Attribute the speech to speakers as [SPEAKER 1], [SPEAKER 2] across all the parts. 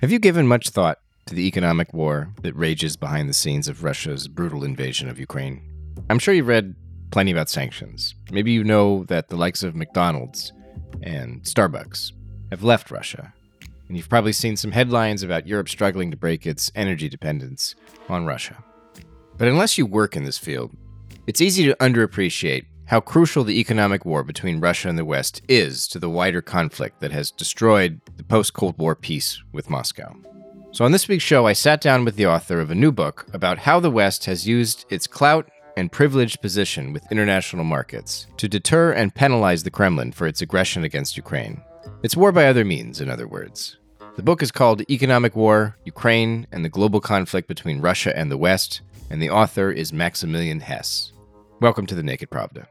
[SPEAKER 1] Have you given much thought to the economic war that rages behind the scenes of Russia's brutal invasion of Ukraine? I'm sure you've read plenty about sanctions. Maybe you know that the likes of McDonald's and Starbucks have left Russia. And you've probably seen some headlines about Europe struggling to break its energy dependence on Russia. But unless you work in this field, it's easy to underappreciate how crucial the economic war between Russia and the West is to the wider conflict that has destroyed the post Cold War peace with Moscow. So, on this week's show, I sat down with the author of a new book about how the West has used its clout and privileged position with international markets to deter and penalize the Kremlin for its aggression against Ukraine. It's war by other means, in other words. The book is called Economic War Ukraine and the Global Conflict Between Russia and the West, and the author is Maximilian Hess. Welcome to the Naked Pravda.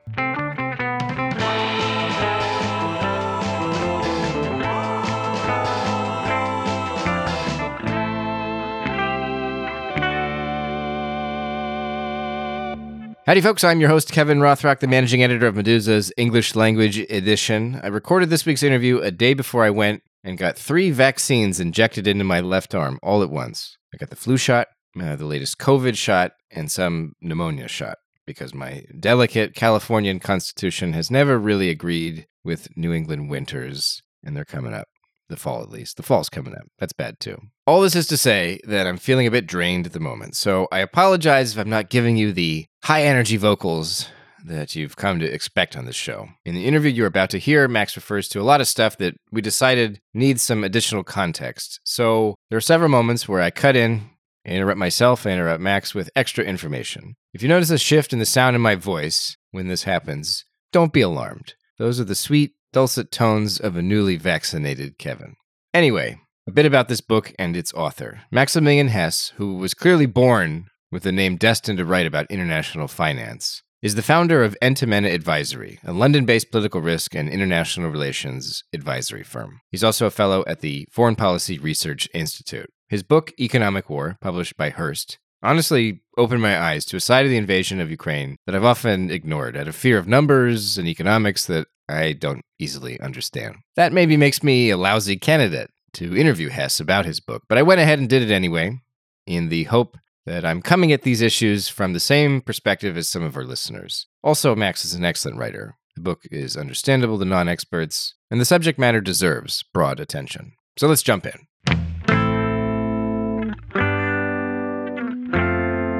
[SPEAKER 1] Howdy, folks. I'm your host, Kevin Rothrock, the managing editor of Meduza's English language edition. I recorded this week's interview a day before I went and got three vaccines injected into my left arm all at once. I got the flu shot, uh, the latest COVID shot, and some pneumonia shot because my delicate Californian constitution has never really agreed with New England winters, and they're coming up. The fall, at least. The fall's coming up. That's bad too. All this is to say that I'm feeling a bit drained at the moment, so I apologize if I'm not giving you the high energy vocals that you've come to expect on this show. In the interview you're about to hear, Max refers to a lot of stuff that we decided needs some additional context. So there are several moments where I cut in Interrupt myself, I interrupt Max with extra information. If you notice a shift in the sound in my voice when this happens, don't be alarmed. Those are the sweet, dulcet tones of a newly vaccinated Kevin. Anyway, a bit about this book and its author. Maximilian Hess, who was clearly born with a name destined to write about international finance, is the founder of Enmetena Advisory, a London based political risk and international relations advisory firm. He's also a fellow at the Foreign Policy Research Institute. His book, Economic War, published by Hurst, honestly opened my eyes to a side of the invasion of Ukraine that I've often ignored out of fear of numbers and economics that I don't easily understand. That maybe makes me a lousy candidate to interview Hess about his book, but I went ahead and did it anyway in the hope that I'm coming at these issues from the same perspective as some of our listeners. Also, Max is an excellent writer. The book is understandable to non experts, and the subject matter deserves broad attention. So let's jump in.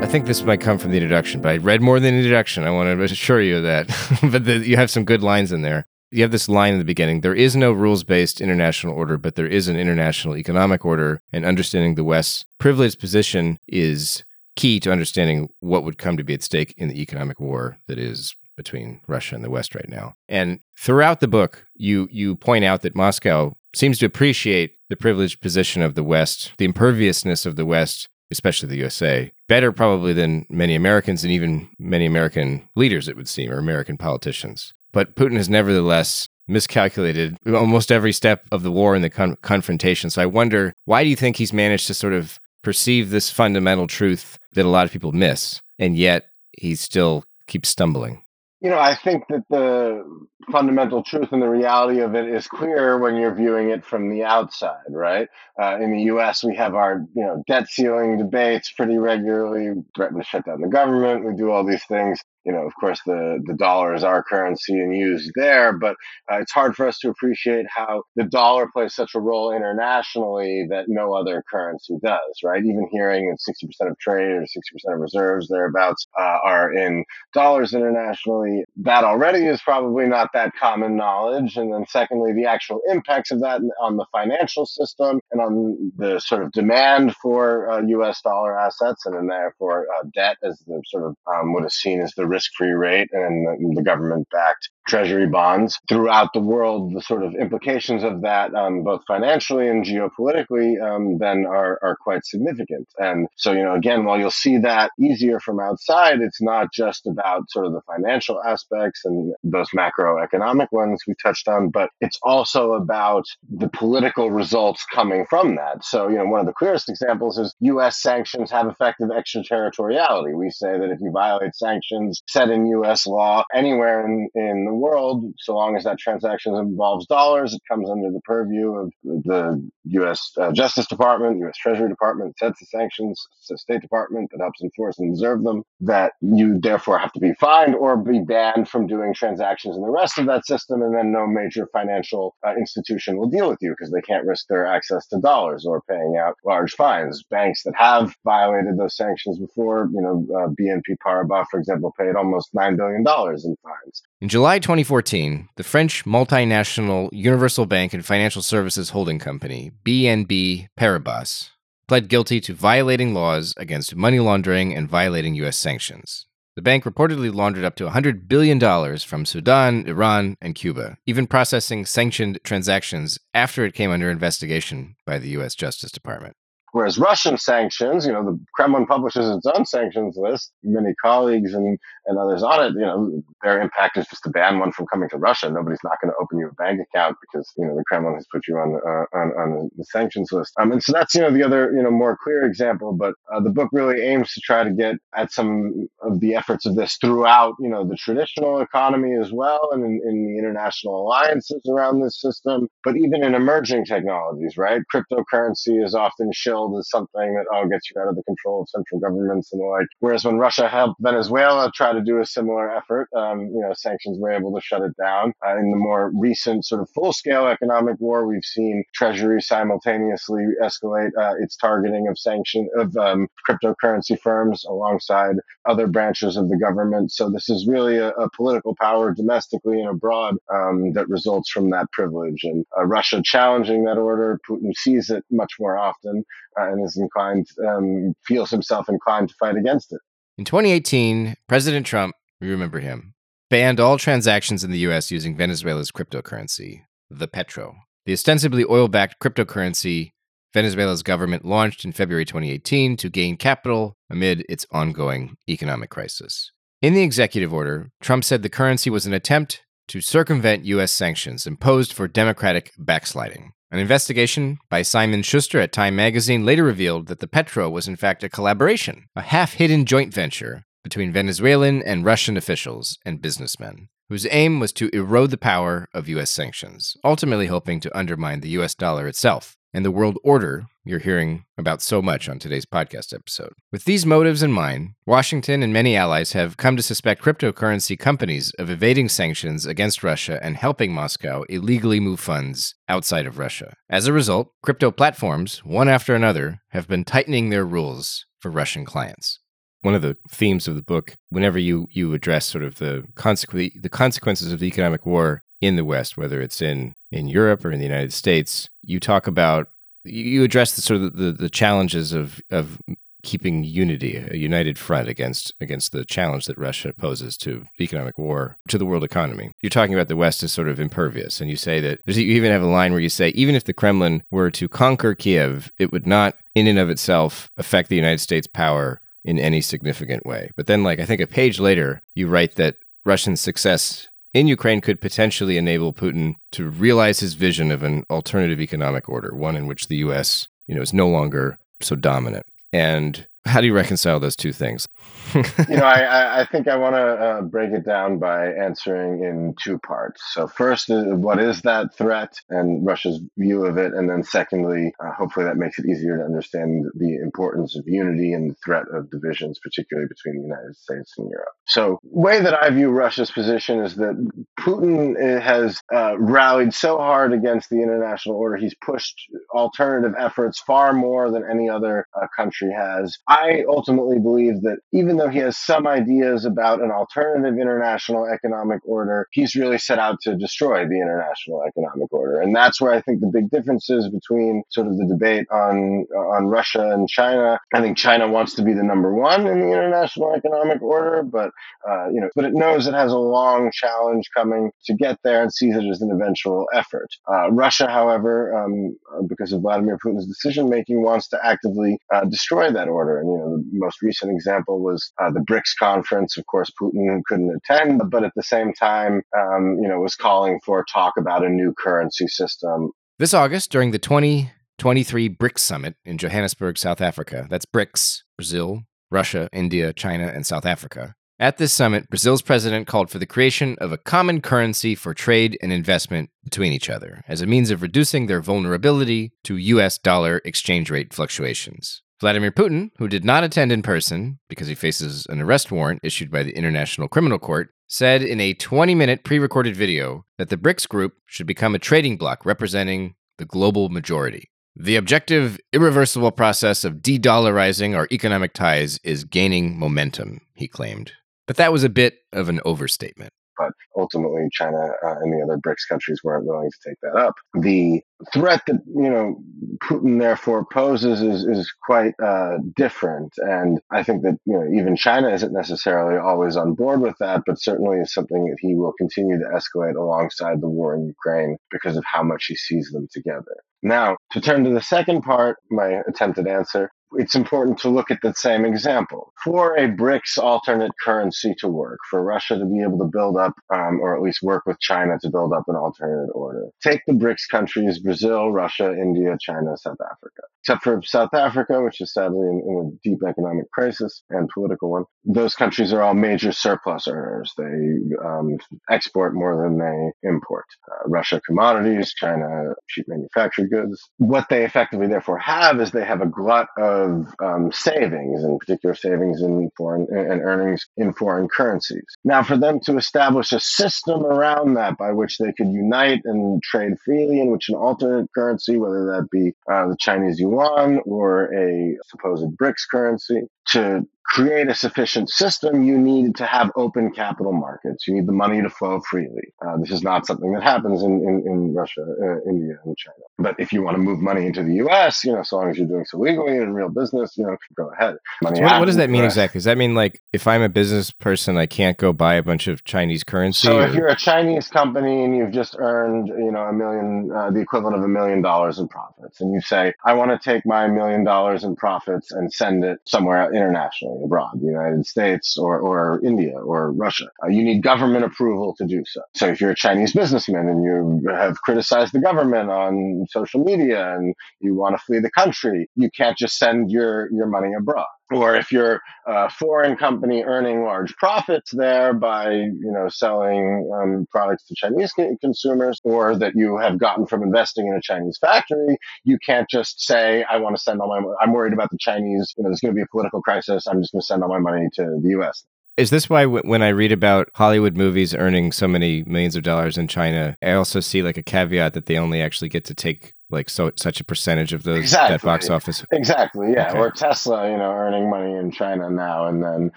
[SPEAKER 1] I think this might come from the introduction, but I read more than the introduction. I want to assure you of that. but the, you have some good lines in there. You have this line in the beginning there is no rules based international order, but there is an international economic order, and understanding the West's privileged position is key to understanding what would come to be at stake in the economic war that is between Russia and the West right now. And throughout the book, you you point out that Moscow seems to appreciate the privileged position of the West, the imperviousness of the West especially the USA, better probably than many Americans and even many American leaders, it would seem, or American politicians. But Putin has nevertheless miscalculated almost every step of the war and the con- confrontation. So I wonder, why do you think he's managed to sort of perceive this fundamental truth that a lot of people miss, and yet he still keeps stumbling?
[SPEAKER 2] You know, I think that the fundamental truth and the reality of it is clear when you're viewing it from the outside, right? Uh, in the U.S., we have our you know debt ceiling debates pretty regularly, threaten to shut down the government. We do all these things you know, of course, the, the dollar is our currency and used there, but uh, it's hard for us to appreciate how the dollar plays such a role internationally that no other currency does, right? Even hearing that 60% of trade or 60% of reserves thereabouts uh, are in dollars internationally, that already is probably not that common knowledge. And then secondly, the actual impacts of that on the financial system and on the sort of demand for uh, US dollar assets and then therefore uh, debt as the sort of um, what is seen as the risk risk-free rate and the government-backed treasury bonds throughout the world, the sort of implications of that, um, both financially and geopolitically, um, then are, are quite significant. And so, you know, again, while you'll see that easier from outside, it's not just about sort of the financial aspects and those macroeconomic ones we touched on, but it's also about the political results coming from that. So, you know, one of the clearest examples is U.S. sanctions have effective extraterritoriality. We say that if you violate sanctions, set in U.S. law anywhere in, in the world, so long as that transaction involves dollars, it comes under the purview of the U.S. Uh, Justice Department, U.S. Treasury Department sets the sanctions, the State Department that helps enforce and observe them, that you therefore have to be fined or be banned from doing transactions in the rest of that system, and then no major financial uh, institution will deal with you because they can't risk their access to dollars or paying out large fines. Banks that have violated those sanctions before, you know, uh, BNP Paribas, for example, paid almost $9 billion in fines.
[SPEAKER 1] In July 2014, the French multinational Universal Bank and Financial Services Holding Company, BNP Paribas, pled guilty to violating laws against money laundering and violating U.S. sanctions. The bank reportedly laundered up to $100 billion from Sudan, Iran, and Cuba, even processing sanctioned transactions after it came under investigation by the U.S. Justice Department.
[SPEAKER 2] Whereas Russian sanctions, you know, the Kremlin publishes its own sanctions list. Many colleagues and, and others on it, you know, their impact is just to ban one from coming to Russia. Nobody's not going to open you a bank account because, you know, the Kremlin has put you on, uh, on, on the sanctions list. Um, and so that's, you know, the other, you know, more clear example. But uh, the book really aims to try to get at some of the efforts of this throughout, you know, the traditional economy as well and in, in the international alliances around this system, but even in emerging technologies, right? Cryptocurrency is often shown as something that oh gets you out of the control of central governments and the like. Whereas when Russia helped Venezuela try to do a similar effort, um, you know, sanctions were able to shut it down. Uh, in the more recent sort of full scale economic war, we've seen Treasury simultaneously escalate uh, its targeting of sanction of um, cryptocurrency firms alongside other branches of the government. So this is really a, a political power domestically and abroad um, that results from that privilege. And uh, Russia challenging that order, Putin sees it much more often and is inclined, um, feels himself inclined to fight against it.
[SPEAKER 1] In 2018, President Trump, we remember him, banned all transactions in the U.S. using Venezuela's cryptocurrency, the Petro. The ostensibly oil backed cryptocurrency Venezuela's government launched in February 2018 to gain capital amid its ongoing economic crisis. In the executive order, Trump said the currency was an attempt to circumvent U.S. sanctions imposed for democratic backsliding. An investigation by Simon Shuster at Time magazine later revealed that the Petro was in fact a collaboration, a half hidden joint venture between Venezuelan and Russian officials and businessmen, whose aim was to erode the power of U.S. sanctions, ultimately hoping to undermine the U.S. dollar itself and the world order you're hearing about so much on today's podcast episode. With these motives in mind, Washington and many allies have come to suspect cryptocurrency companies of evading sanctions against Russia and helping Moscow illegally move funds outside of Russia. As a result, crypto platforms, one after another, have been tightening their rules for Russian clients one of the themes of the book whenever you you address sort of the consequence the consequences of the economic war in the West, whether it's in in Europe or in the United States, you talk about you address the sort of the, the challenges of of keeping unity, a united front against against the challenge that Russia poses to economic war to the world economy. You're talking about the West as sort of impervious, and you say that you even have a line where you say even if the Kremlin were to conquer Kiev, it would not, in and of itself, affect the United States' power in any significant way. But then, like I think a page later, you write that Russian success in Ukraine could potentially enable Putin to realize his vision of an alternative economic order, one in which the U.S. you know is no longer so dominant. And how do you reconcile those two things?
[SPEAKER 2] you know, I, I think I want to uh, break it down by answering in two parts. So, first, uh, what is that threat and Russia's view of it? And then, secondly, uh, hopefully that makes it easier to understand the importance of unity and the threat of divisions, particularly between the United States and Europe. So, way that I view Russia's position is that Putin uh, has uh, rallied so hard against the international order. He's pushed alternative efforts far more than any other uh, country has. Ultimately believe that even though he has some ideas about an alternative international economic order, he's really set out to destroy the international economic order. And that's where I think the big difference is between sort of the debate on, on Russia and China. I think China wants to be the number one in the international economic order, but, uh, you know, but it knows it has a long challenge coming to get there and sees it as an eventual effort. Uh, Russia, however, um, because of Vladimir Putin's decision making, wants to actively uh, destroy that order. You know, the most recent example was uh, the BRICS conference. Of course, Putin couldn't attend, but at the same time, um, you know, was calling for talk about a new currency system.
[SPEAKER 1] This August, during the 2023 BRICS summit in Johannesburg, South Africa, that's BRICS, Brazil, Russia, India, China, and South Africa. At this summit, Brazil's president called for the creation of a common currency for trade and investment between each other as a means of reducing their vulnerability to US dollar exchange rate fluctuations. Vladimir Putin, who did not attend in person because he faces an arrest warrant issued by the International Criminal Court, said in a 20 minute pre recorded video that the BRICS group should become a trading bloc representing the global majority. The objective, irreversible process of de dollarizing our economic ties is gaining momentum, he claimed. But that was a bit of an overstatement
[SPEAKER 2] but ultimately China uh, and the other BRICS countries weren't willing to take that up. The threat that you know Putin therefore poses is is quite uh, different, and I think that you know even China isn't necessarily always on board with that, but certainly is something that he will continue to escalate alongside the war in Ukraine because of how much he sees them together. Now, to turn to the second part, my attempted answer, it's important to look at the same example. For a BRICS alternate currency to work, for Russia to be able to build up, um, or at least work with China to build up an alternate order, take the BRICS countries Brazil, Russia, India, China, South Africa. Except for South Africa, which is sadly in, in a deep economic crisis and political one, those countries are all major surplus earners. They um, export more than they import. Uh, Russia commodities, China cheap manufactured goods. What they effectively therefore have is they have a glut of of um, savings, in particular savings in foreign and earnings in foreign currencies. Now, for them to establish a system around that by which they could unite and trade freely, in which an alternate currency, whether that be uh, the Chinese yuan or a supposed BRICS currency, to create a sufficient system, you need to have open capital markets. You need the money to flow freely. Uh, this is not something that happens in, in, in Russia, uh, India, and China. But if you want to move money into the U.S., you know, so long as you're doing so legally in real business, you know, go ahead.
[SPEAKER 1] So what, what, does that mean exactly? Does that mean like if I'm a business person, I can't go buy a bunch of Chinese currency?
[SPEAKER 2] So or? if you're a Chinese company and you've just earned, you know, a million, uh, the equivalent of a million dollars in profits, and you say, I want to take my million dollars in profits and send it somewhere internationally abroad, the United States or, or India or Russia. Uh, you need government approval to do so. So if you're a Chinese businessman and you have criticized the government on social media and you want to flee the country, you can't just send your, your money abroad or if you're a foreign company earning large profits there by you know selling um, products to Chinese consumers, or that you have gotten from investing in a Chinese factory, you can't just say, "I want to send all my. I'm worried about the Chinese. You know, there's going to be a political crisis. I'm just going to send all my money to the U.S."
[SPEAKER 1] Is this why when I read about Hollywood movies earning so many millions of dollars in China, I also see like a caveat that they only actually get to take like so such a percentage of those exactly. that box office
[SPEAKER 2] exactly yeah okay. or tesla you know earning money in china now and then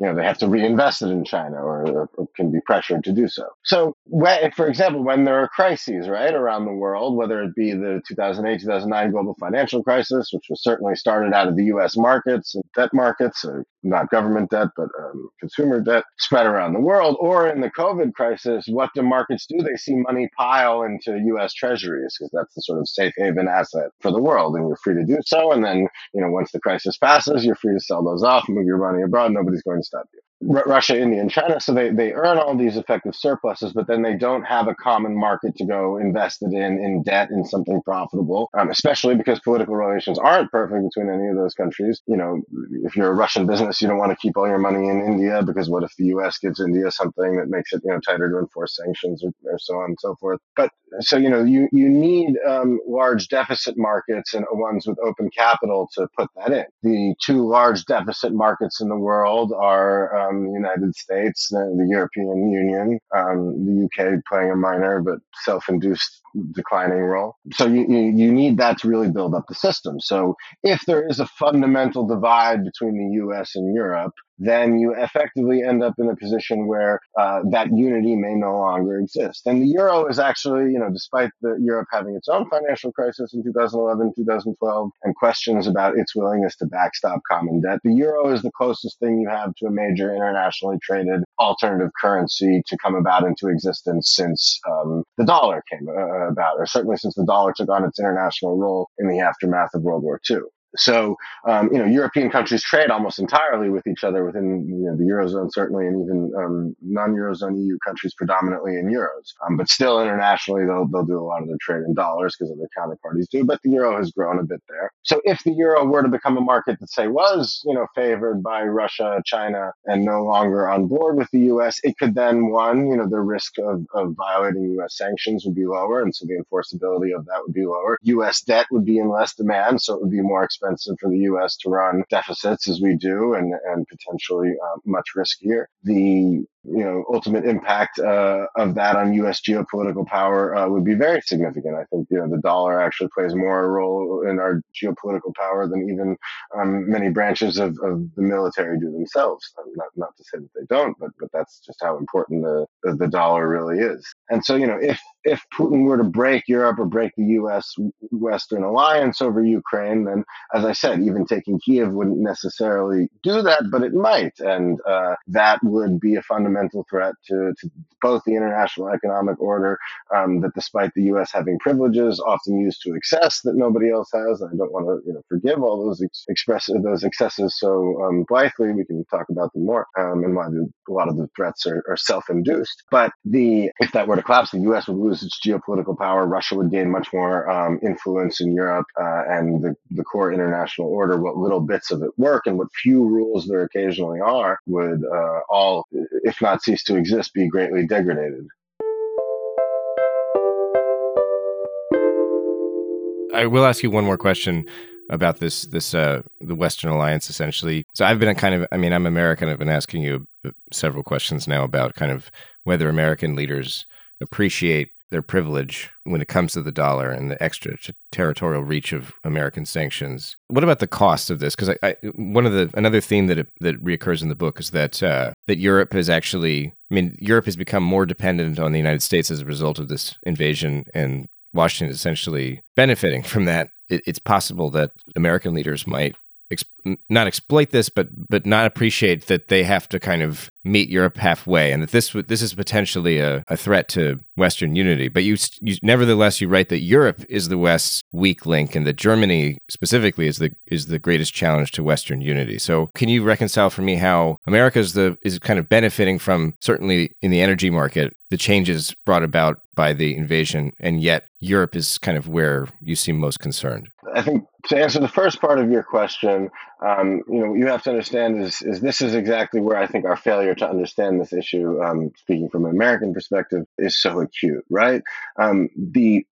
[SPEAKER 2] you know they have to reinvest it in china or, or can be pressured to do so so for example when there are crises right around the world whether it be the 2008 2009 global financial crisis which was certainly started out of the us markets and debt markets uh, not government debt but um, consumer debt spread around the world or in the covid crisis what do markets do they see money pile into us treasuries because that's the sort of safe haven asset for the world, and you're free to do so. And then, you know, once the crisis passes, you're free to sell those off, move your money abroad. Nobody's going to stop you. R- Russia, India, and China. So they, they earn all these effective surpluses, but then they don't have a common market to go invested in, in debt, in something profitable, um, especially because political relations aren't perfect between any of those countries. You know, if you're a Russian business, you don't want to keep all your money in India because what if the U.S. gives India something that makes it, you know, tighter to enforce sanctions or, or so on and so forth. But so, you know, you, you need um, large deficit markets and ones with open capital to put that in. The two large deficit markets in the world are, um, um, the United States, the, the European Union, um, the UK playing a minor but self-induced declining role. So you, you, you need that to really build up the system. So if there is a fundamental divide between the US and Europe, then you effectively end up in a position where uh, that unity may no longer exist. And the euro is actually, you know, despite the Europe having its own financial crisis in 2011, 2012, and questions about its willingness to backstop common debt, the euro is the closest thing you have to a major internationally traded alternative currency to come about into existence since um, the dollar came uh, about, or certainly since the dollar took on its international role in the aftermath of World War II. So, um, you know, European countries trade almost entirely with each other within you know, the eurozone, certainly, and even um, non-eurozone EU countries predominantly in euros. Um, but still, internationally, they'll they'll do a lot of their trade in dollars because other counterparties do. But the euro has grown a bit there. So, if the euro were to become a market that say was you know favored by Russia, China, and no longer on board with the U.S., it could then one, you know, the risk of, of violating U.S. sanctions would be lower, and so the enforceability of that would be lower. U.S. debt would be in less demand, so it would be more expensive expensive for the U.S. to run deficits as we do, and and potentially uh, much riskier. The you know ultimate impact uh, of that on U.S. geopolitical power uh, would be very significant. I think you know the dollar actually plays more a role in our geopolitical power than even um, many branches of, of the military do themselves. Not not to say that they don't, but but that's just how important the the, the dollar really is. And so you know if if Putin were to break Europe or break the U.S. Western alliance over Ukraine, then as I said, even taking Kiev wouldn't necessarily do that, but it might, and uh, that would be a fundamental fundamental threat to, to both the international economic order, um, that despite the U.S. having privileges often used to excess that nobody else has, and I don't want to you know, forgive all those ex- express those excesses so um, blithely. We can talk about them more, um, and why the, a lot of the threats are, are self-induced. But the if that were to collapse, the U.S. would lose its geopolitical power. Russia would gain much more um, influence in Europe, uh, and the, the core international order, what little bits of it work, and what few rules there occasionally are, would uh, all, if not cease to exist, be greatly degraded.
[SPEAKER 1] I will ask you one more question about this this uh the western alliance essentially so i've been kind of i mean i'm american i've been asking you uh, several questions now about kind of whether american leaders appreciate their privilege when it comes to the dollar and the extra territorial reach of American sanctions. What about the cost of this? Because one of the another theme that that reoccurs in the book is that uh, that Europe has actually, I mean, Europe has become more dependent on the United States as a result of this invasion, and Washington is essentially benefiting from that. It, it's possible that American leaders might not exploit this, but but not appreciate that they have to kind of meet Europe halfway, and that this this is potentially a, a threat to Western unity. But you, you, nevertheless, you write that Europe is the West's weak link, and that Germany specifically is the is the greatest challenge to Western unity. So, can you reconcile for me how America is the is kind of benefiting from certainly in the energy market the changes brought about by the invasion, and yet Europe is kind of where you seem most concerned?
[SPEAKER 2] I think to answer the first part of your question, um, you know, you have to understand is, is this is exactly where I think our failure to understand this issue, um, speaking from an American perspective, is so acute, right? Um, the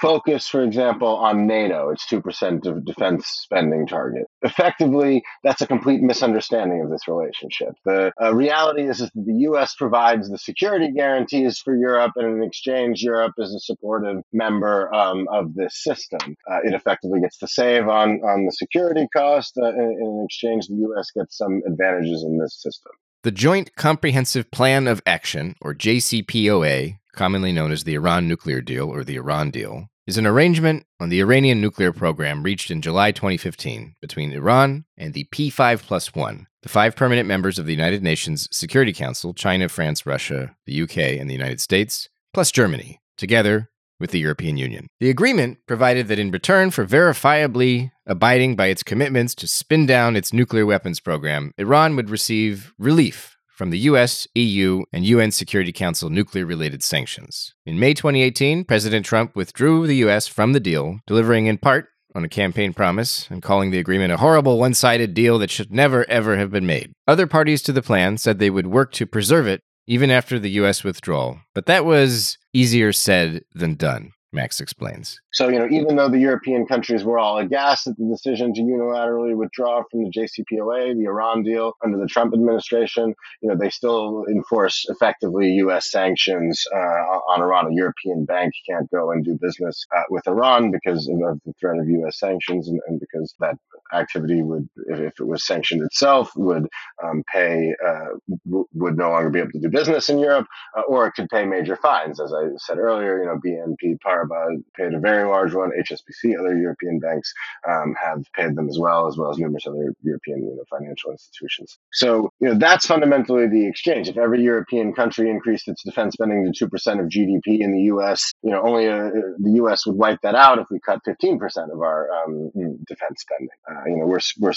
[SPEAKER 2] focus, for example, on NATO, its 2% of defense spending target. Effectively, that's a complete misunderstanding of this relationship. The uh, reality is, is that the U.S. provides the security guarantees for Europe, and in exchange, Europe is a supportive member um, of this system. Uh, it effectively gets to save on, on the security cost. Uh, in, in exchange, the U.S. gets some advantages in this system.
[SPEAKER 1] The Joint Comprehensive Plan of Action, or JCPOA, commonly known as the Iran nuclear deal or the Iran deal, is an arrangement on the Iranian nuclear program reached in July 2015 between Iran and the P5 plus 1, the five permanent members of the United Nations Security Council China, France, Russia, the UK, and the United States, plus Germany, together with the European Union. The agreement provided that in return for verifiably abiding by its commitments to spin down its nuclear weapons program, Iran would receive relief from the US, EU, and UN Security Council nuclear related sanctions. In May 2018, President Trump withdrew the US from the deal, delivering in part on a campaign promise and calling the agreement a horrible one sided deal that should never, ever have been made. Other parties to the plan said they would work to preserve it even after the US withdrawal, but that was easier said than done. Max explains.
[SPEAKER 2] So, you know, even though the European countries were all aghast at the decision to unilaterally withdraw from the JCPOA, the Iran deal under the Trump administration, you know, they still enforce effectively U.S. sanctions uh, on Iran. A European bank can't go and do business uh, with Iran because of the threat of U.S. sanctions and, and because that activity would, if it was sanctioned itself, would um, pay, uh, w- would no longer be able to do business in Europe, uh, or it could pay major fines. As I said earlier, you know, BNP Paribas paid a very large one. HSBC, other European banks um, have paid them as well, as well as numerous other European you know, financial institutions. So, you know, that's fundamentally the exchange. If every European country increased its defense spending to 2% of GDP in the U.S., you know, only uh, the U.S. would wipe that out if we cut 15% of our um, defense spending. Uh, Uh, you know, we're, we're,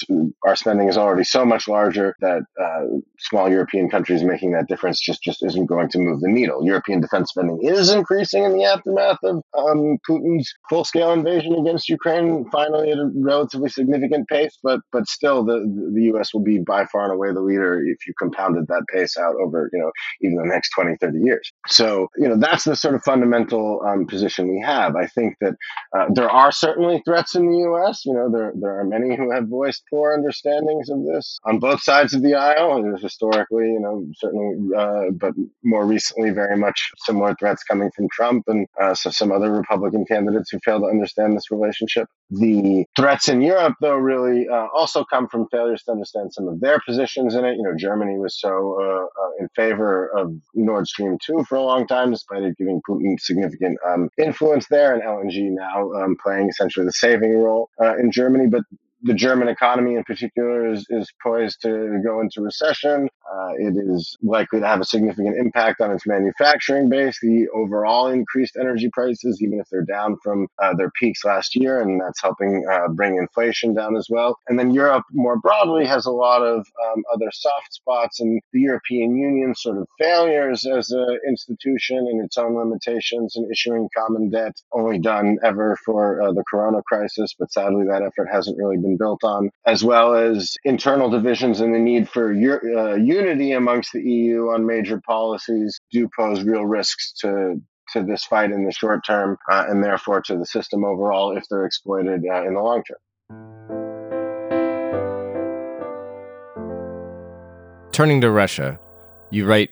[SPEAKER 2] our spending is already so much larger that uh, small European countries making that difference just, just isn't going to move the needle. European defense spending is increasing in the aftermath of um, Putin's full scale invasion against Ukraine, finally at a relatively significant pace, but but still the, the U.S. will be by far and away the leader if you compounded that pace out over, you know, even the next 20, 30 years. So, you know, that's the sort of fundamental um, position we have. I think that uh, there are certainly threats in the U.S. You know, there, there are many who have voiced poor understandings of this on both sides of the aisle. Historically, you know, certainly, uh, but more recently, very much similar threats coming from Trump and uh, so some other Republican candidates who fail to understand this relationship. The threats in Europe, though, really uh, also come from failures to understand some of their positions in it. You know, Germany was so uh, uh, in favor of Nord Stream 2 for a long time, despite it giving Putin significant um, influence there, and LNG now um, playing essentially the saving role uh, in Germany. But the German economy in particular is, is poised to go into recession. Uh, it is likely to have a significant impact on its manufacturing base, the overall increased energy prices, even if they're down from uh, their peaks last year, and that's helping uh, bring inflation down as well. And then Europe more broadly has a lot of um, other soft spots, and the European Union sort of failures as an institution and its own limitations in issuing common debt, only done ever for uh, the corona crisis, but sadly that effort hasn't really been built on, as well as internal divisions and the need for uh, unity amongst the EU on major policies do pose real risks to to this fight in the short term, uh, and therefore to the system overall if they're exploited uh, in the long term.
[SPEAKER 1] Turning to Russia, you write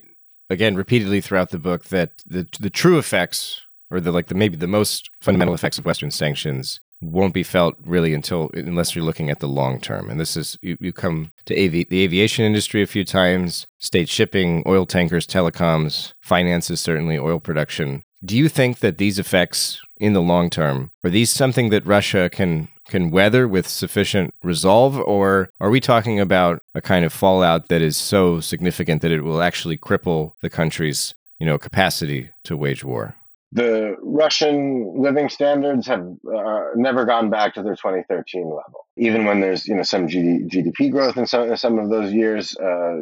[SPEAKER 1] again repeatedly throughout the book that the the true effects or the like the maybe the most fundamental effects of Western sanctions won't be felt really until unless you're looking at the long term. And this is you, you come to avi- the aviation industry a few times, state shipping, oil tankers, telecoms, finances, certainly oil production. Do you think that these effects in the long term are these something that Russia can can weather with sufficient resolve, or are we talking about a kind of fallout that is so significant that it will actually cripple the country's you know capacity to wage war?
[SPEAKER 2] The Russian living standards have uh, never gone back to their 2013 level. Even when there's you know some GDP growth in some some of those years, uh,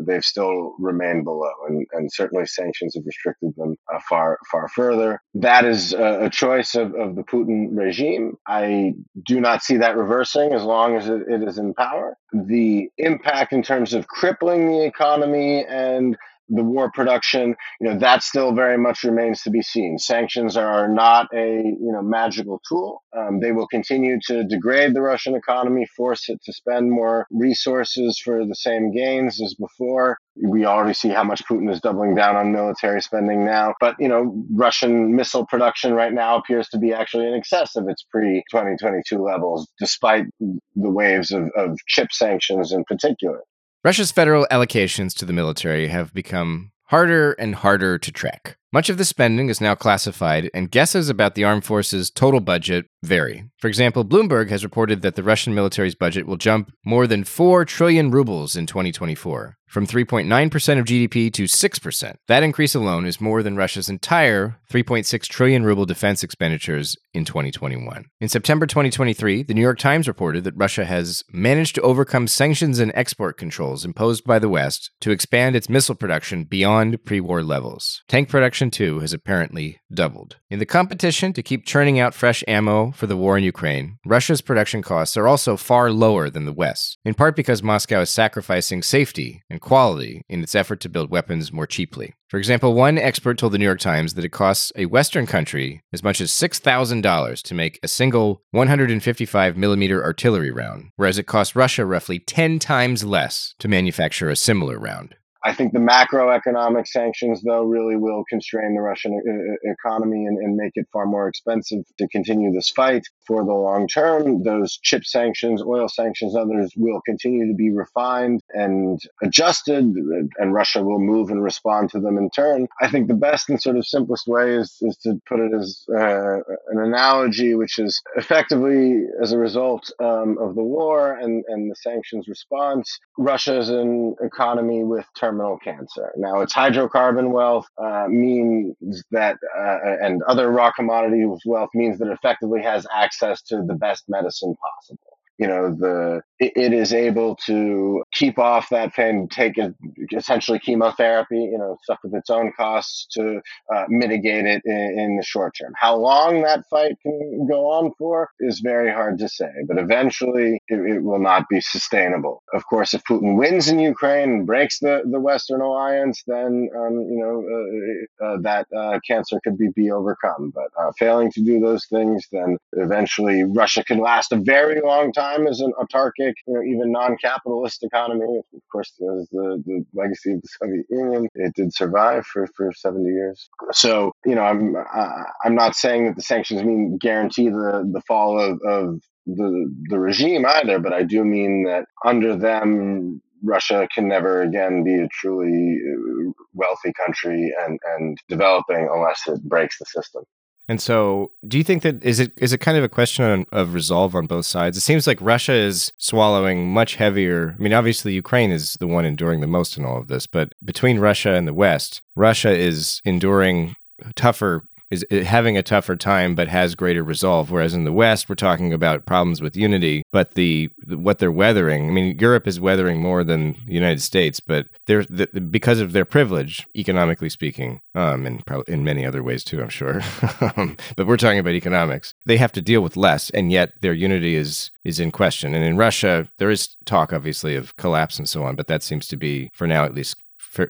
[SPEAKER 2] they've still remained below, and, and certainly sanctions have restricted them uh, far far further. That is a, a, choice of, of the Putin regime. I do not see that reversing as long as it, it is in power. The impact in terms of crippling the economy and the war production, you know, that still very much remains to be seen. Sanctions are not a, you know, magical tool. Um, they will continue to degrade the Russian economy, force it to spend more resources for the same gains as before. We already see how much Putin is doubling down on military spending now. But, you know, Russian missile production right now appears to be actually in excess of its pre 2022 levels, despite the waves of, of chip sanctions in particular.
[SPEAKER 1] Russia's federal allocations to the military have become harder and harder to track. Much of the spending is now classified, and guesses about the armed forces' total budget vary. For example, Bloomberg has reported that the Russian military's budget will jump more than 4 trillion rubles in 2024, from 3.9% of GDP to 6%. That increase alone is more than Russia's entire 3.6 trillion ruble defense expenditures in 2021. In September 2023, the New York Times reported that Russia has managed to overcome sanctions and export controls imposed by the West to expand its missile production beyond pre war levels. Tank production production too has apparently doubled. In the competition to keep churning out fresh ammo for the war in Ukraine, Russia's production costs are also far lower than the West, in part because Moscow is sacrificing safety and quality in its effort to build weapons more cheaply. For example, one expert told the New York Times that it costs a Western country as much as $6,000 to make a single 155 millimeter artillery round, whereas it costs Russia roughly 10 times less to manufacture a similar round.
[SPEAKER 2] I think the macroeconomic sanctions, though, really will constrain the Russian uh, economy and, and, make it far more expensive to continue this fight for the long term. Those chip sanctions, oil sanctions, others will continue to be refined and adjusted, and Russia will move and respond to them in turn. I think the best and sort of simplest way is, is to put it as uh, an analogy, which is effectively as a result um, of the war and, and the sanctions response, Russia is an economy with terminal cancer. Now, its hydrocarbon wealth uh, means that, uh, and other raw commodity wealth means that it effectively has access to the best medicine possible. You know, the it, it is able to keep off that pain, take it, essentially chemotherapy, you know, stuff with its own costs to uh, mitigate it in, in the short term. How long that fight can go on for is very hard to say, but eventually it, it will not be sustainable. Of course, if Putin wins in Ukraine and breaks the, the Western alliance, then, um, you know, uh, uh, that uh, cancer could be, be overcome. But uh, failing to do those things, then eventually Russia can last a very long time as an autarkic, you know, even non-capitalist economy. Of course, there's the, the legacy of the Soviet Union. It did survive for, for 70 years. So, you know, I'm uh, I'm not saying that the sanctions mean guarantee the, the fall of, of the the regime either, but I do mean that under them Russia can never again be a truly uh, wealthy country and, and developing unless it breaks the system.
[SPEAKER 1] And so, do you think that is it is it kind of a question of resolve on both sides? It seems like Russia is swallowing much heavier. I mean, obviously Ukraine is the one enduring the most in all of this, but between Russia and the West, Russia is enduring tougher is having a tougher time but has greater resolve. Whereas in the west we're talking about problems with unity but the what they're weathering i mean europe is weathering more than the united states but they're the, because of their privilege economically speaking um and probably in many other ways too i'm sure. Um, but we're talking about economics. They have to deal with less and yet their unity is is in question. And in russia there is talk obviously of collapse and so on but that seems to be for now at least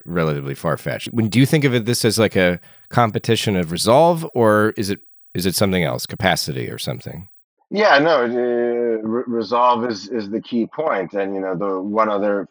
[SPEAKER 1] relatively far fetched. When do you think of it this as like a competition of resolve, or is it is it something else, capacity or something?
[SPEAKER 2] Yeah, no. Uh, re- resolve is is the key point, and you know the one other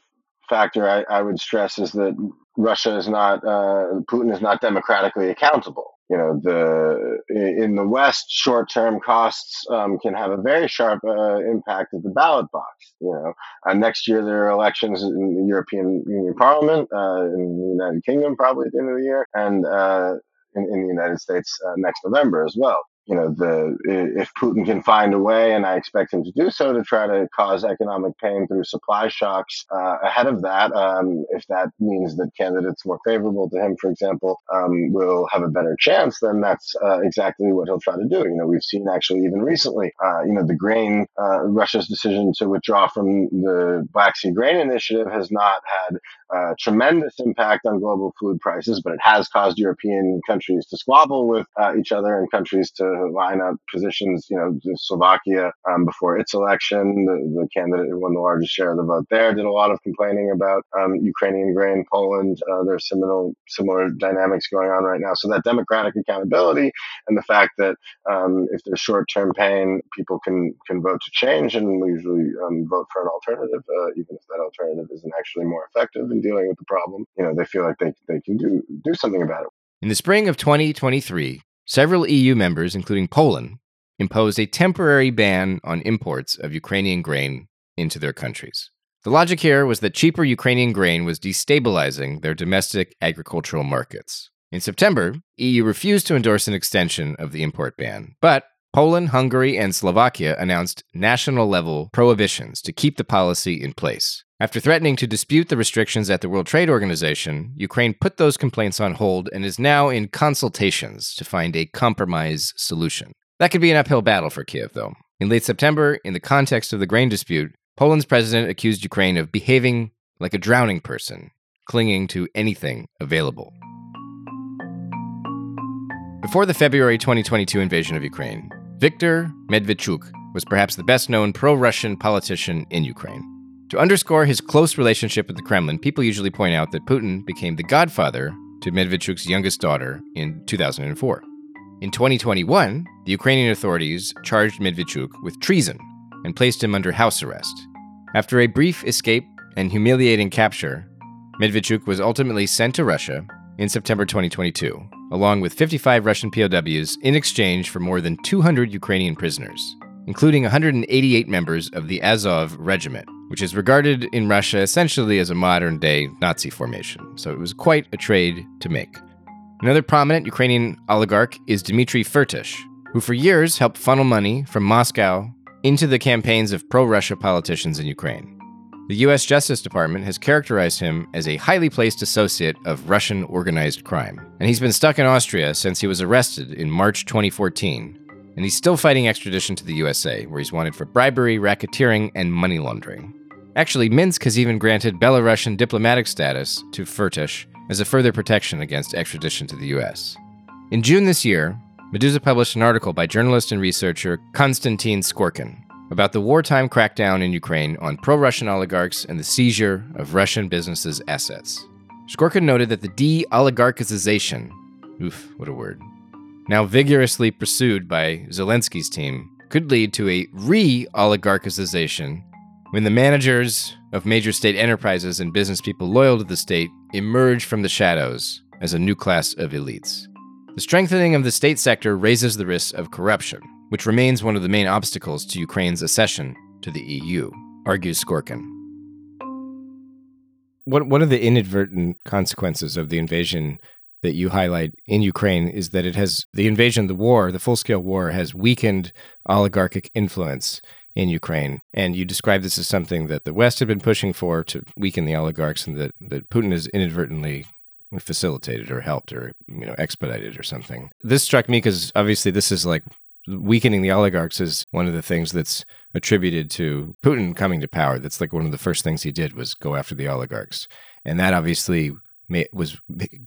[SPEAKER 2] factor I, I would stress is that Russia is not uh, Putin is not democratically accountable you know the in the west short-term costs um, can have a very sharp uh, impact at the ballot box you know. Uh, next year there are elections in the european union parliament uh, in the united kingdom probably at the end of the year and uh, in, in, the united states uh, next november as well you know, the if Putin can find a way, and I expect him to do so, to try to cause economic pain through supply shocks uh, ahead of that, um, if that means that candidates more favorable to him, for example, um, will have a better chance, then that's uh, exactly what he'll try to do. You know, we've seen actually even recently, uh, you know, the grain, uh, Russia's decision to withdraw from the Black Sea Grain Initiative has not had uh, tremendous impact on global food prices, but it has caused European countries to squabble with uh, each other and countries to line up positions. You know, Slovakia um, before its election, the, the, candidate who won the largest share of the vote there did a lot of complaining about um, Ukrainian grain. Poland, uh, there's similar similar dynamics going on right now. So that democratic accountability and the fact that um, if there's short-term pain, people can can vote to change, and we usually um, vote for an alternative, uh, even if that alternative isn't actually more effective in dealing with the problem. You know, they feel like they they can do do something about it.
[SPEAKER 1] In the spring of 2023, Several EU members, including Poland, imposed a temporary ban on imports of Ukrainian grain into their countries. The logic here was that cheaper Ukrainian grain was destabilizing their domestic agricultural markets. In September, EU refused to endorse an extension of the import ban, but Poland, Hungary, and Slovakia announced national level prohibitions to keep the policy in place. After threatening to dispute the restrictions at the World Trade Organization, Ukraine put those complaints on hold and is now in consultations to find a compromise solution. That could be an uphill battle for Kiev, though. In late September, in the context of the grain dispute, Poland's president accused Ukraine of behaving like a drowning person, clinging to anything available. Before the February 2022 invasion of Ukraine, Viktor Medvedchuk was perhaps the best known pro Russian politician in Ukraine. To underscore his close relationship with the Kremlin, people usually point out that Putin became the godfather to Medvedchuk's youngest daughter in 2004. In 2021, the Ukrainian authorities charged Medvedchuk with treason and placed him under house arrest. After a brief escape and humiliating capture, Medvedchuk was ultimately sent to Russia in September 2022, along with 55 Russian POWs in exchange for more than 200 Ukrainian prisoners, including 188 members of the Azov regiment, which is regarded in Russia essentially as a modern day Nazi formation. So it was quite a trade to make. Another prominent Ukrainian oligarch is Dmitry Firtash, who for years helped funnel money from Moscow into the campaigns of pro Russia politicians in Ukraine. The U.S. Justice Department has characterized him as a highly placed associate of Russian organized crime, and he's been stuck in Austria since he was arrested in March 2014 and he's still fighting extradition to the USA, where he's wanted for bribery, racketeering, and money laundering. Actually, Minsk has even granted Belarusian diplomatic status to Firtash as a further protection against extradition to the US. In June this year, Meduza published an article by journalist and researcher Konstantin Skorkin about the wartime crackdown in Ukraine on pro Russian oligarchs and the seizure of Russian businesses' assets. Skorkin noted that the de oligarchization, oof, what a word, now vigorously pursued by Zelensky's team, could lead to a re oligarchization when the managers of major state enterprises and business people loyal to the state emerge from the shadows as a new class of elites. The strengthening of the state sector raises the risk of corruption, which remains one of the main obstacles to Ukraine's accession to the EU, argues Skorkin. One of the inadvertent consequences of the invasion that you highlight in Ukraine is that it has the invasion, the war, the full scale war has weakened oligarchic influence in Ukraine. And you describe this as something that the West had been pushing for to weaken the oligarchs and that, that Putin has inadvertently facilitated or helped or you know expedited or something. This struck me because obviously this is like weakening the oligarchs is one of the things that's attributed to Putin coming to power. That's like one of the first things he did was go after the oligarchs. And that obviously was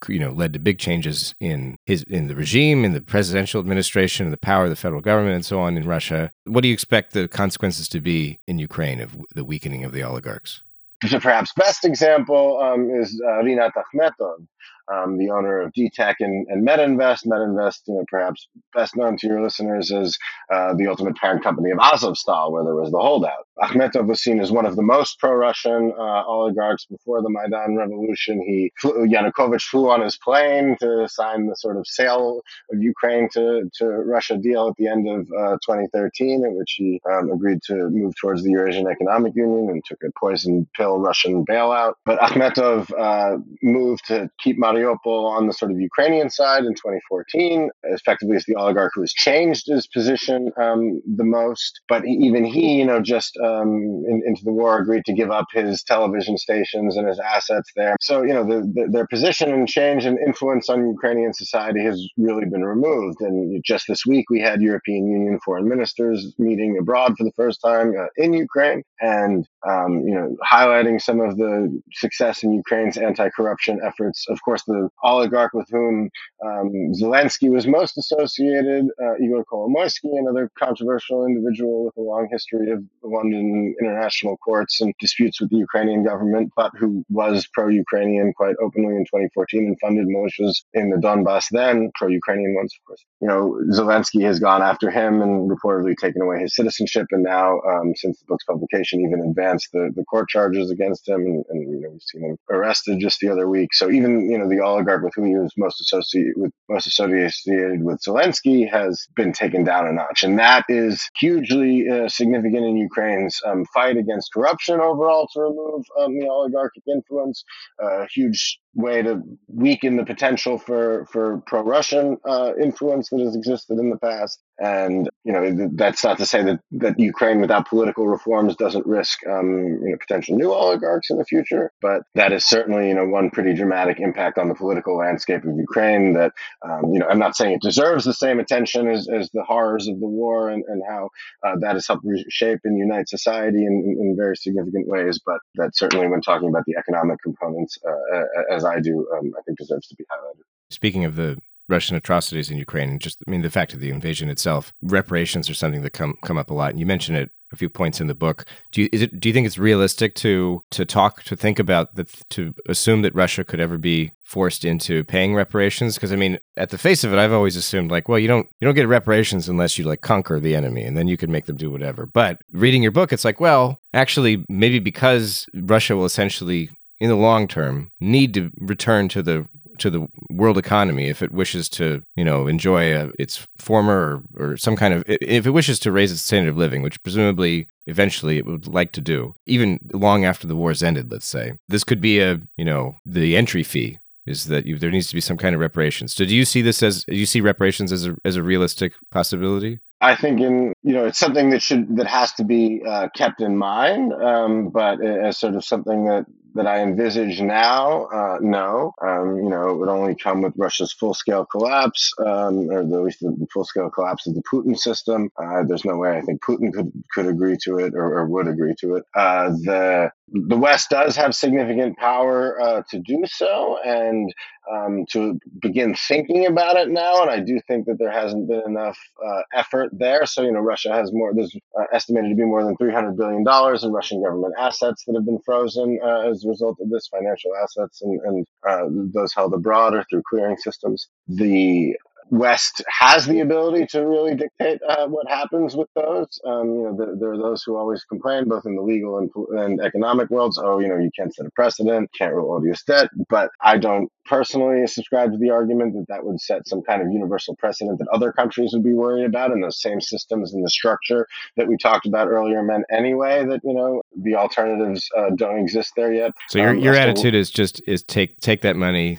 [SPEAKER 1] you know led to big changes in his in the regime in the presidential administration the power of the federal government and so on in Russia. What do you expect the consequences to be in Ukraine of the weakening of the oligarchs?
[SPEAKER 2] The perhaps best example um, is uh, Rinat Akhmetov, um, the owner of DTEK and, and Metinvest. Metinvest, you know, perhaps best known to your listeners as uh, the ultimate parent company of Azovstal, where there was the holdout. Akhmetov was seen as one of the most pro-Russian uh, oligarchs before the Maidan revolution. He flew, Yanukovych flew on his plane to sign the sort of sale of Ukraine to, to Russia deal at the end of uh, 2013, in which he um, agreed to move towards the Eurasian Economic Union and took a poison pill Russian bailout. But Akhmetov uh, moved to keep Mariupol on the sort of Ukrainian side in 2014, effectively as the oligarch who has changed his position um, the most. But even he, you know, just um, in, into the war agreed to give up his television stations and his assets there. So, you know, the, the, their position and change and influence on Ukrainian society has really been removed. And just this week, we had European Union foreign ministers meeting abroad for the first time uh, in Ukraine and, um, you know, highlighting some of the success in Ukraine's anti-corruption efforts. Of course, the oligarch with whom um, Zelensky was most associated, uh, Igor Kolomoisky, another controversial individual with a long history of London international courts and disputes with the Ukrainian government, but who was pro-Ukrainian quite openly in 2014 and funded militias in the Donbass then, pro-Ukrainian ones, of course. You know, Zelensky has gone after him and reportedly taken away his citizenship, and now, um, since the book's publication, even advanced the, the court charges against him, and, and you know, we've seen him arrested just the other week. So even you know the oligarch with whom he was most associated with most associated with Zelensky has been taken down a notch, and that is hugely uh, significant in Ukraine's um, fight against corruption overall to remove um, the oligarchic influence. A uh, huge way to weaken the potential for for pro-Russian uh, influence that has existed in the past. And you know that's not to say that that Ukraine without political reforms doesn't risk um, you know potential new oligarchs in the future, but that is certainly you know one pretty dramatic impact on the political landscape of Ukraine. That um, you know I'm not saying it deserves the same attention as, as the horrors of the war and, and how uh, that has helped reshape and unite society in, in, in, very significant ways, but that certainly when talking about the economic components uh, as as I do, um, I think deserves to be highlighted.
[SPEAKER 1] Speaking of the Russian atrocities in Ukraine, just I mean the fact of the invasion itself, reparations are something that come come up a lot. And you mention it a few points in the book. Do you it do you think it's realistic to to talk to think about that to assume that Russia could ever be forced into paying reparations? Because I mean, at the face of it, I've always assumed like, well, you don't you don't get reparations unless you like conquer the enemy, and then you can make them do whatever. But reading your book, it's like, well, actually, maybe because Russia will essentially in the long term need to return to the to the world economy if it wishes to you know enjoy a, its former or, or some kind of if it wishes to raise its standard of living which presumably eventually it would like to do even long after the war's ended let's say this could be a you know the entry fee is that you, there needs to be some kind of reparations. So do you see this as do you see reparations as a, as a realistic possibility?
[SPEAKER 2] I think in you know it's something that should that has to be uh, kept in mind, um, but as sort of something that that I envisage now, uh, no. Um, you know, it would only come with Russia's full scale collapse, um, or at least the full scale collapse of the Putin system. Uh, there's no way I think Putin could could agree to it or, or would agree to it. Uh, the the West does have significant power uh, to do so and um, to begin thinking about it now. And I do think that there hasn't been enough uh, effort there. So, you know, Russia has more, there's uh, estimated to be more than $300 billion in Russian government assets that have been frozen uh, as a result of this financial assets and, and uh, those held abroad or through clearing systems. The West has the ability to really dictate uh, what happens with those. Um, you know, there, there, are those who always complain, both in the legal and, and economic worlds. Oh, you know, you can't set a precedent, can't rule odious debt. But I don't personally subscribe to the argument that that would set some kind of universal precedent that other countries would be worried about, and those same systems and the structure that we talked about earlier meant anyway that you know the alternatives uh, don't exist there yet.
[SPEAKER 1] So your um, your attitude is just is take take that money,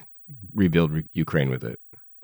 [SPEAKER 1] rebuild Ukraine with it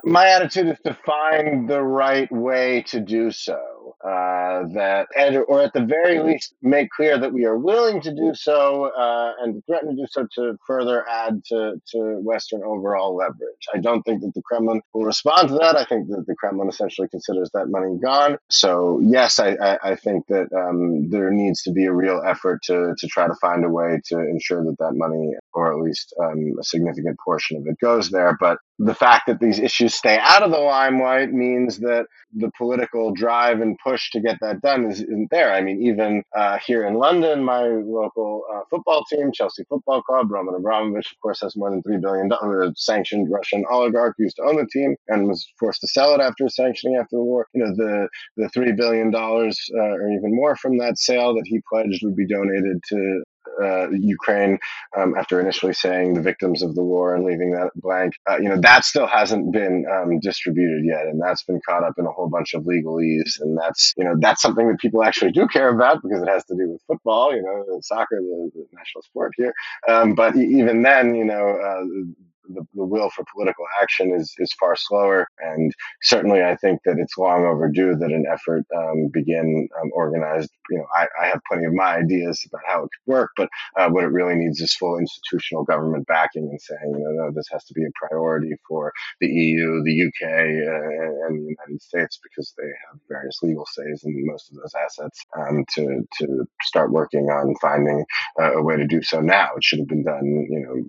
[SPEAKER 2] my attitude is to find the right way to do so. Uh, that, and, or at the very least, make clear that we are willing to do so uh, and threaten to do so to further add to, to Western overall leverage. I don't think that the Kremlin will respond to that. I think that the Kremlin essentially considers that money gone. So, yes, I, I, I think that um, there needs to be a real effort to, to try to find a way to ensure that that money, or at least um, a significant portion of it, goes there. But the fact that these issues stay out of the limelight means that the political drive and push to get that done is, not there. I mean, even uh, here in London, my local uh, football team, Chelsea Football Club, Roman Abramovich, of course, has more than $3 billion, sanctioned Russian oligarch used to own the team and was forced to sell it after sanctioning after the war. You know, the, the $3 billion uh, or even more from that sale that he pledged would be donated to uh, Ukraine um, after initially saying the victims of the war and leaving that blank. Uh, you know, that still hasn't been um, distributed yet, and that's been caught up in a whole bunch of legalese. And that's you know that's something that people actually do care about because it has to do with football. You know, soccer, the, the national sport here. Um, but even then, you know. Uh, the, the will for political action is, is far slower. And certainly, I think that it's long overdue that an effort um, begin um, organized. You know, I, I, have plenty of my ideas about how it could work, but uh, what it really needs is full institutional government backing and saying, you know, no, this has to be a priority for the EU, the UK, uh, and the United States because they have various legal says in most of those assets um, to to start working on finding uh, a way to do so now. It should have been done, you know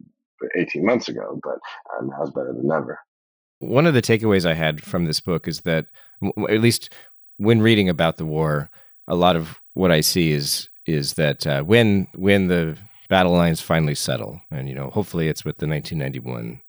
[SPEAKER 2] 18 months ago, but uh, now it's better than never.
[SPEAKER 1] One of the takeaways I had from this book is that, at least when reading about the war, a lot of what I see is is that uh, when when the battle lines finally settle, and you know, hopefully it's with the 1991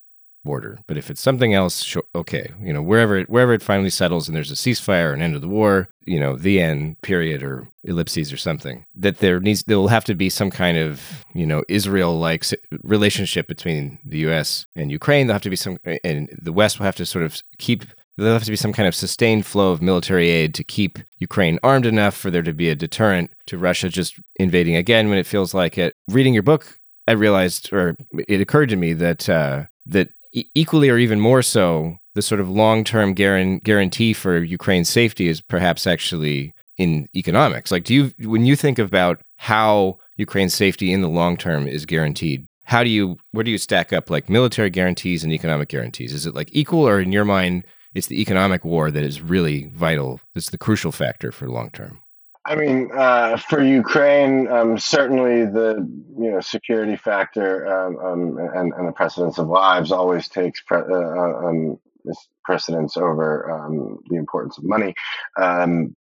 [SPEAKER 1] border. But if it's something else, okay, you know, wherever it, wherever it finally settles and there's a ceasefire, an end of the war, you know, the end period or ellipses or something, that there needs there will have to be some kind of you know Israel like relationship between the U.S. and Ukraine. There'll have to be some, and the West will have to sort of keep. There'll have to be some kind of sustained flow of military aid to keep Ukraine armed enough for there to be a deterrent to Russia just invading again when it feels like it. Reading your book, I realized, or it occurred to me that uh, that equally or even more so, the sort of long term guarantee for Ukraine's safety is perhaps actually in economics. Like, do you, when you think about how Ukraine's safety in the long term is guaranteed, how do you, where do you stack up like military guarantees and economic guarantees? Is it like equal, or in your mind, it's the economic war that is really vital? It's the crucial factor for long term.
[SPEAKER 2] I mean, uh, for Ukraine, um, certainly the you know security factor um, um, and, and, the precedence of lives always takes pre- uh, uh um, precedence over um, the importance of money. Um,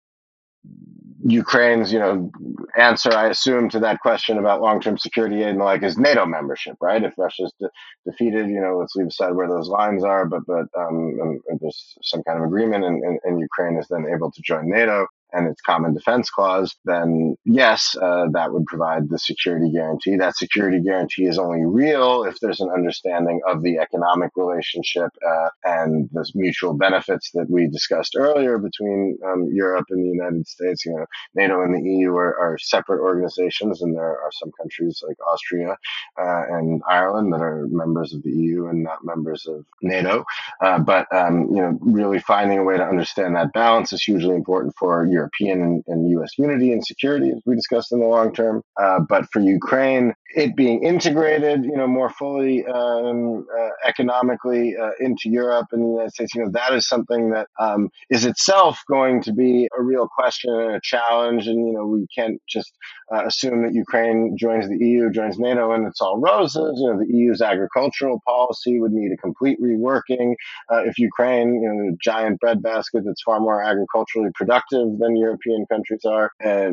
[SPEAKER 2] Ukraine's, you know, answer, I assume, to that question about long-term security aid and the like is NATO membership, right? If Russia's de- defeated, you know, let's leave aside where those lines are, but but um, there's some kind of agreement, and, and, and Ukraine is then able to join NATO and its common defense clause, then yes, uh, that would provide the security guarantee. That security guarantee is only real if there's an understanding of the economic relationship uh, and the mutual benefits that we discussed earlier between um, Europe and the United States. You know, NATO and the EU are, are, separate organizations, and there are some countries like Austria uh, and Ireland that are members of the EU and not members of NATO. Uh, but um, you know, really finding a way to understand that balance is hugely important for Europe European and, and, U.S. unity and security, as we discussed in the long term. Uh, but for Ukraine, it being integrated, you know, more fully um, uh, economically uh, into Europe and the United States, you know, that is something that um, is itself going to be a real question and a challenge. And you know, we can't just uh, assume that Ukraine joins the EU, joins NATO, and it's all roses. You know, the EU's agricultural policy would need a complete reworking. Uh, if Ukraine, you know, giant breadbasket that's far more agriculturally productive than European countries are, uh,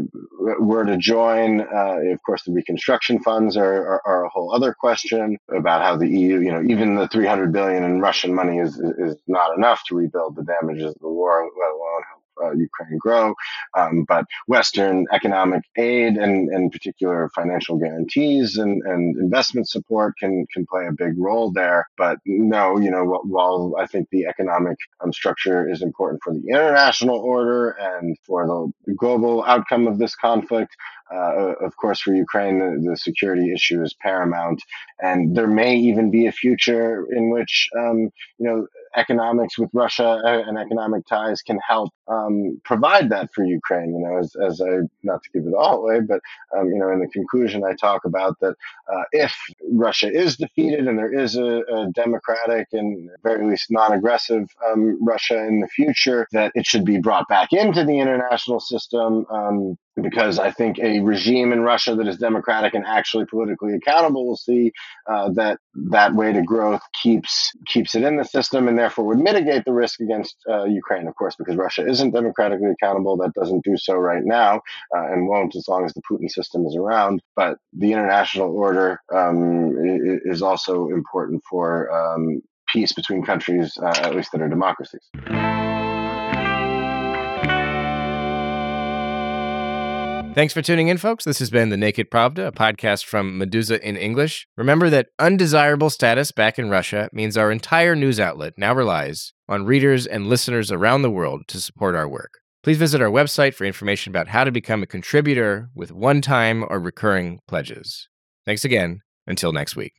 [SPEAKER 2] were to join, uh, of course, the reconstruction funds are, are, are, a whole other question about how the EU, you know, even the 300 billion in Russian money is, is not enough to rebuild the damages of the war, let alone uh, Ukraine grow. Um, but Western economic aid and, in particular financial guarantees and, and investment support can can play a big role there. But no, you know, while I think the economic um, structure is important for the international order and for the global outcome of this conflict, uh, of course, for Ukraine, the, the, security issue is paramount, and there may even be a future in which, um, you know, economics with Russia uh, and economic ties can help um, provide that for Ukraine. You know, as, as I not to give it all away, but um, you know, in the conclusion, I talk about that uh, if Russia is defeated and there is a, a democratic and very least non-aggressive um, Russia in the future, that it should be brought back into the international system um, because I think a regime in Russia that is democratic and actually politically accountable will see uh, that that way to growth keeps keeps it in the system and therefore would mitigate the risk against uh, Ukraine, of course, because Russia isn't democratically accountable. That doesn't do so right now uh, and won't as long as the Putin system is around. But the international order um, is also important for um, peace between countries, uh, at least that are democracies.
[SPEAKER 1] Thanks for tuning in, folks. This has been The Naked Pravda, a podcast from Meduza in English. Remember that undesirable status back in Russia means our entire news outlet now relies on readers and listeners around the world to support our work. Please visit our website for information about how to become a contributor with one time or recurring pledges. Thanks again. Until next week.